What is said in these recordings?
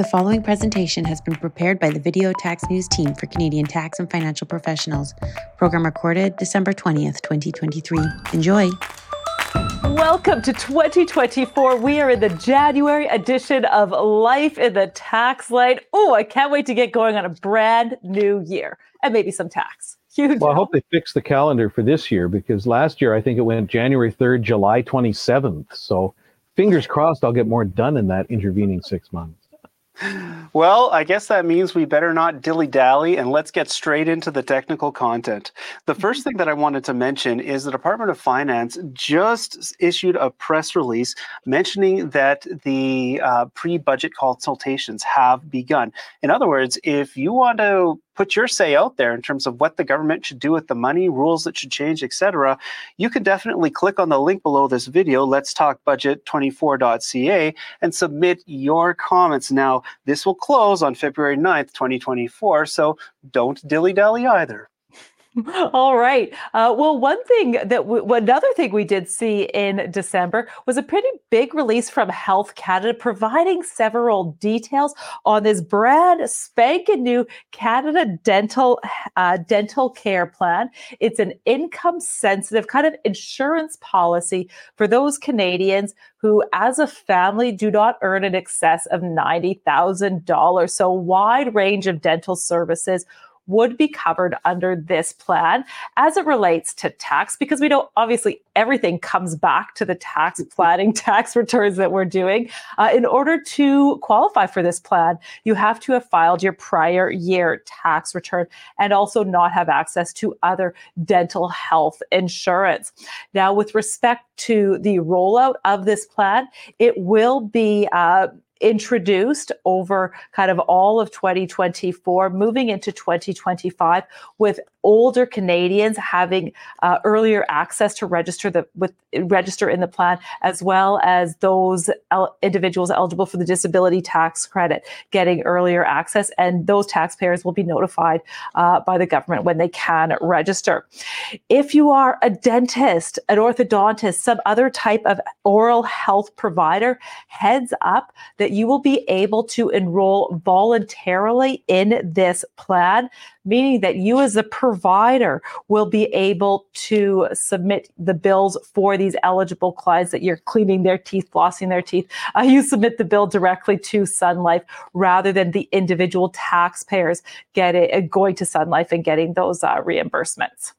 The following presentation has been prepared by the Video Tax News team for Canadian tax and financial professionals. Program recorded December 20th, 2023. Enjoy. Welcome to 2024. We are in the January edition of Life in the Tax Lane. Oh, I can't wait to get going on a brand new year and maybe some tax. Huge. Well, I hope they fix the calendar for this year because last year I think it went January 3rd, July 27th. So fingers crossed I'll get more done in that intervening six months. Well, I guess that means we better not dilly dally and let's get straight into the technical content. The first thing that I wanted to mention is the Department of Finance just issued a press release mentioning that the uh, pre budget consultations have begun. In other words, if you want to put your say out there in terms of what the government should do with the money, rules that should change, etc., you can definitely click on the link below this video, let's talk budget24.ca, and submit your comments. Now, this will close on February 9th, 2024, so don't dilly dally either. All right. Uh, well, one thing that w- another thing we did see in December was a pretty big release from Health Canada, providing several details on this brand spanking new Canada Dental uh, Dental Care Plan. It's an income sensitive kind of insurance policy for those Canadians who, as a family, do not earn in excess of ninety thousand dollars. So, wide range of dental services would be covered under this plan as it relates to tax, because we know obviously everything comes back to the tax planning, tax returns that we're doing. Uh, in order to qualify for this plan, you have to have filed your prior year tax return and also not have access to other dental health insurance. Now, with respect to the rollout of this plan, it will be uh, introduced over kind of all of 2024, moving into 2025 with older Canadians having uh, earlier access to register the with register in the plan, as well as those el- individuals eligible for the disability tax credit getting earlier access, and those taxpayers will be notified uh, by the government when they can register. If you are a dentist, an orthodontist, some other type of oral health provider, heads up that you will be able to enroll voluntarily in this plan meaning that you as a provider will be able to submit the bills for these eligible clients that you're cleaning their teeth, flossing their teeth. Uh, you submit the bill directly to Sun Life rather than the individual taxpayers getting uh, going to Sun Life and getting those uh, reimbursements.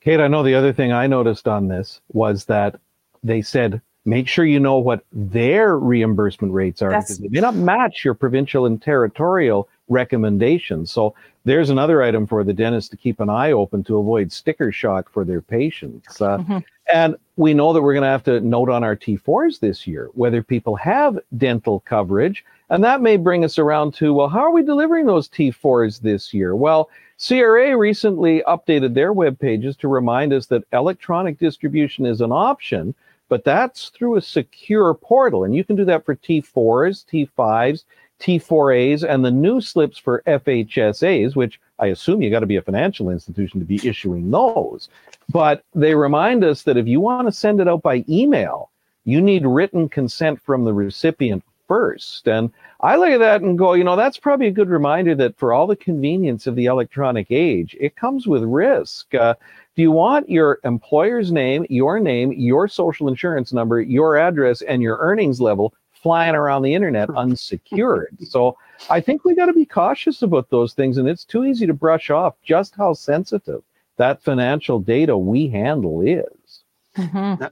Kate, I know the other thing I noticed on this was that they said make sure you know what their reimbursement rates are That's, because they may not match your provincial and territorial recommendations. So there's another item for the dentist to keep an eye open to avoid sticker shock for their patients. Uh, mm-hmm. And we know that we're going to have to note on our T4s this year whether people have dental coverage. And that may bring us around to, well, how are we delivering those T4s this year? Well, CRA recently updated their web pages to remind us that electronic distribution is an option, but that's through a secure portal. And you can do that for T4s, T5s, T4As, and the new slips for FHSAs, which I assume you got to be a financial institution to be issuing those. But they remind us that if you want to send it out by email, you need written consent from the recipient first. And I look at that and go, you know, that's probably a good reminder that for all the convenience of the electronic age, it comes with risk. Uh, do you want your employer's name, your name, your social insurance number, your address, and your earnings level flying around the internet unsecured? so I think we got to be cautious about those things, and it's too easy to brush off just how sensitive that financial data we handle is. Mm-hmm. Now,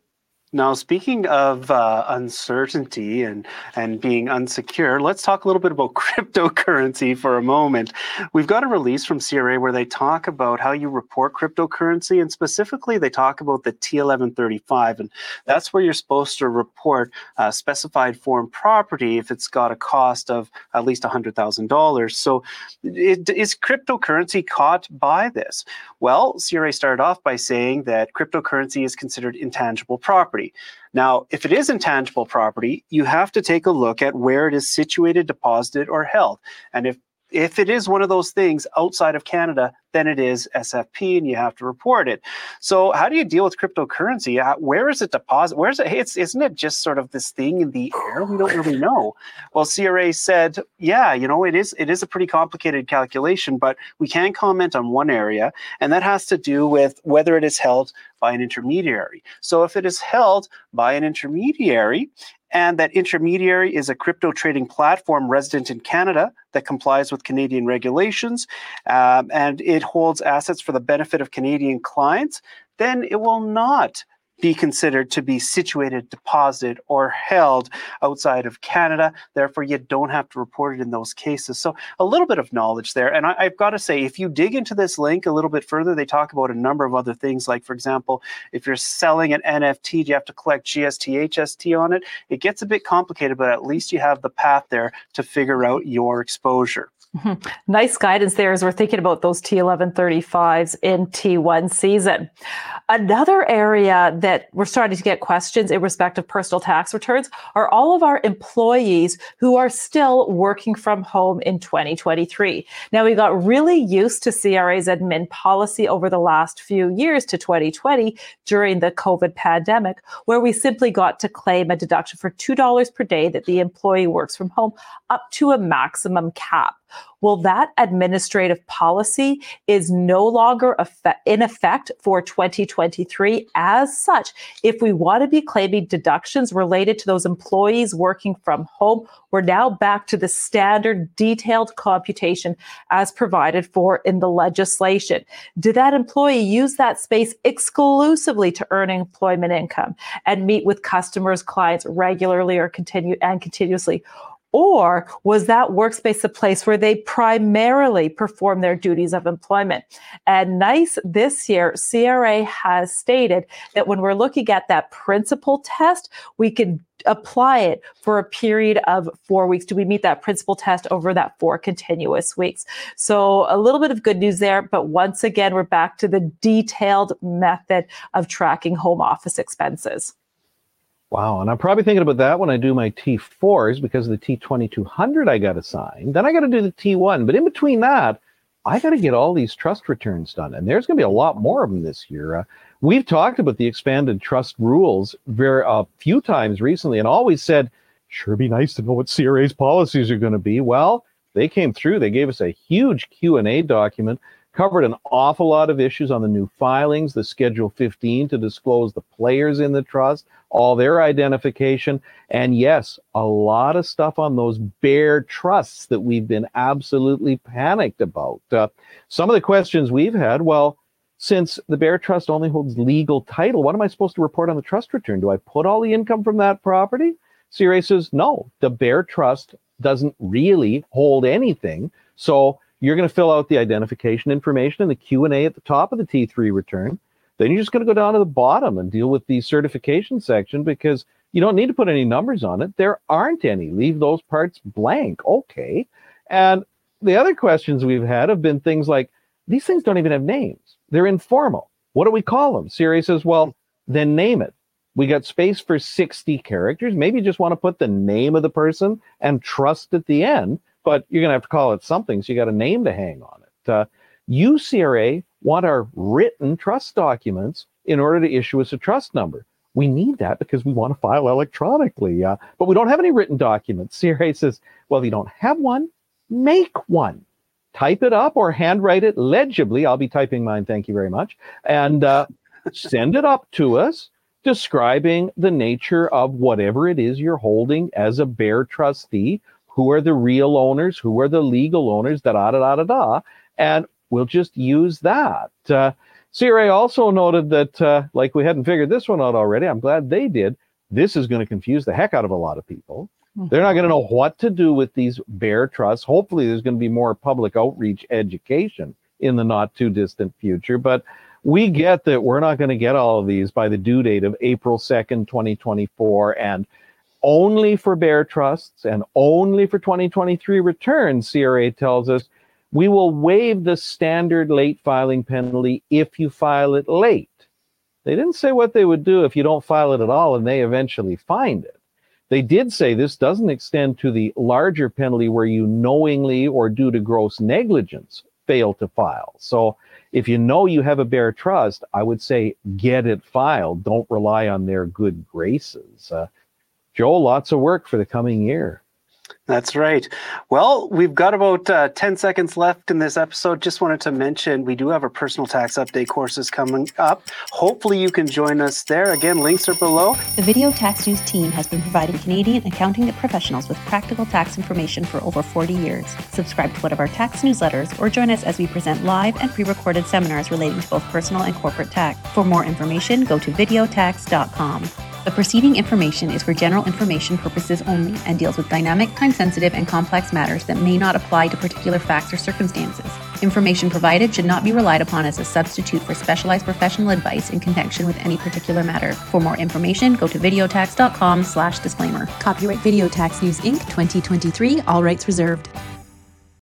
speaking of uh, uncertainty and, and being unsecure, let's talk a little bit about cryptocurrency for a moment. We've got a release from CRA where they talk about how you report cryptocurrency, and specifically, they talk about the T1135, and that's where you're supposed to report uh, specified foreign property if it's got a cost of at least $100,000. So, it, is cryptocurrency caught by this? Well, CRA started off by saying that cryptocurrency is considered intangible property property. Now, if it is intangible property, you have to take a look at where it is situated, deposited, or held. And if if it is one of those things outside of Canada, then it is SFP and you have to report it. So how do you deal with cryptocurrency? Uh, where is it deposit? Where is it? It's, isn't it just sort of this thing in the air? We don't really know. Well, CRA said, yeah, you know, it is it is a pretty complicated calculation, but we can comment on one area, and that has to do with whether it is held by an intermediary. So if it is held by an intermediary and that intermediary is a crypto trading platform resident in Canada that complies with Canadian regulations, um, and it holds assets for the benefit of Canadian clients, then it will not be considered to be situated, deposited, or held outside of Canada. Therefore, you don't have to report it in those cases. So, a little bit of knowledge there. And I, have got to say, if you dig into this link a little bit further, they talk about a number of other things. Like, for example, if you're selling an NFT, do you have to collect GST, HST on it? It gets a bit complicated, but at least you have the path there to figure out your exposure. Nice guidance there as we're thinking about those T1135s in T1 season. Another area that we're starting to get questions in respect of personal tax returns are all of our employees who are still working from home in 2023. Now, we got really used to CRA's admin policy over the last few years to 2020 during the COVID pandemic, where we simply got to claim a deduction for $2 per day that the employee works from home up to a maximum cap. Well, that administrative policy is no longer in effect for 2023. As such, if we want to be claiming deductions related to those employees working from home, we're now back to the standard detailed computation as provided for in the legislation. Did that employee use that space exclusively to earn employment income and meet with customers, clients regularly or continue and continuously? Or was that workspace a place where they primarily perform their duties of employment? And NICE this year, CRA has stated that when we're looking at that principal test, we can apply it for a period of four weeks. Do we meet that principal test over that four continuous weeks? So a little bit of good news there, but once again, we're back to the detailed method of tracking home office expenses. Wow, and I'm probably thinking about that when I do my T4s because of the T2200 I got assigned. Then I got to do the T1. But in between that, I got to get all these trust returns done. And there's going to be a lot more of them this year. Uh, we've talked about the expanded trust rules very a few times recently and always said, sure be nice to know what CRA's policies are going to be. Well, they came through. They gave us a huge Q&A document covered an awful lot of issues on the new filings, the Schedule 15 to disclose the players in the trust, all their identification, and yes, a lot of stuff on those bare trusts that we've been absolutely panicked about. Uh, some of the questions we've had, well, since the bare trust only holds legal title, what am I supposed to report on the trust return? Do I put all the income from that property? CRA says, no, the bare trust doesn't really hold anything. So you're going to fill out the identification information and the Q&A at the top of the T3 return. Then you're just going to go down to the bottom and deal with the certification section because you don't need to put any numbers on it. There aren't any. Leave those parts blank. Okay. And the other questions we've had have been things like these things don't even have names. They're informal. What do we call them? CRA says, well, then name it. We got space for 60 characters. Maybe you just want to put the name of the person and trust at the end but you're going to have to call it something. So you got a name to hang on it. Uh, UCRA want our written trust documents in order to issue us a trust number. We need that because we want to file electronically, uh, but we don't have any written documents. CRA says, well, if you don't have one, make one. Type it up or handwrite it legibly. I'll be typing mine, thank you very much. And uh, send it up to us describing the nature of whatever it is you're holding as a bare trustee who are the real owners, who are the legal owners, da da da da da, and we'll just use that. Uh, CRA also noted that, uh, like we hadn't figured this one out already, I'm glad they did. This is going to confuse the heck out of a lot of people. They're not going to know what to do with these bare trusts. Hopefully, there's going to be more public outreach education in the not too distant future. But we get that we're not going to get all of these by the due date of April 2nd, 2024. And only for bare trusts and only for 2023 returns, CRA tells us, we will waive the standard late filing penalty if you file it late. They didn't say what they would do if you don't file it at all and they eventually find it. they did say this doesn't extend to the larger penalty where you knowingly or due to gross negligence fail to file. So if you know you have a bare trust, I would say get it filed. Don't rely on their good graces. Uh, Joe, lots of work for the coming year. That's right. Well, we've got about uh, 10 seconds left in this episode. Just wanted to mention we do have our personal tax update courses coming up. Hopefully, you can join us there. Again, links are below. The Video Tax News team has been providing Canadian accounting professionals with practical tax information for over 40 years. Subscribe to one of our tax newsletters or join us as we present live and pre recorded seminars relating to both personal and corporate tax. For more information, go to videotax.com. The preceding information is for general information purposes only and deals with dynamic, time sensitive, and complex matters that may not apply to particular facts or circumstances. Information provided should not be relied upon as a substitute for specialized professional advice in connection with any particular matter. For more information, go to videotax.com slash disclaimer. Copyright Video Tax News Inc. 2023, all rights reserved.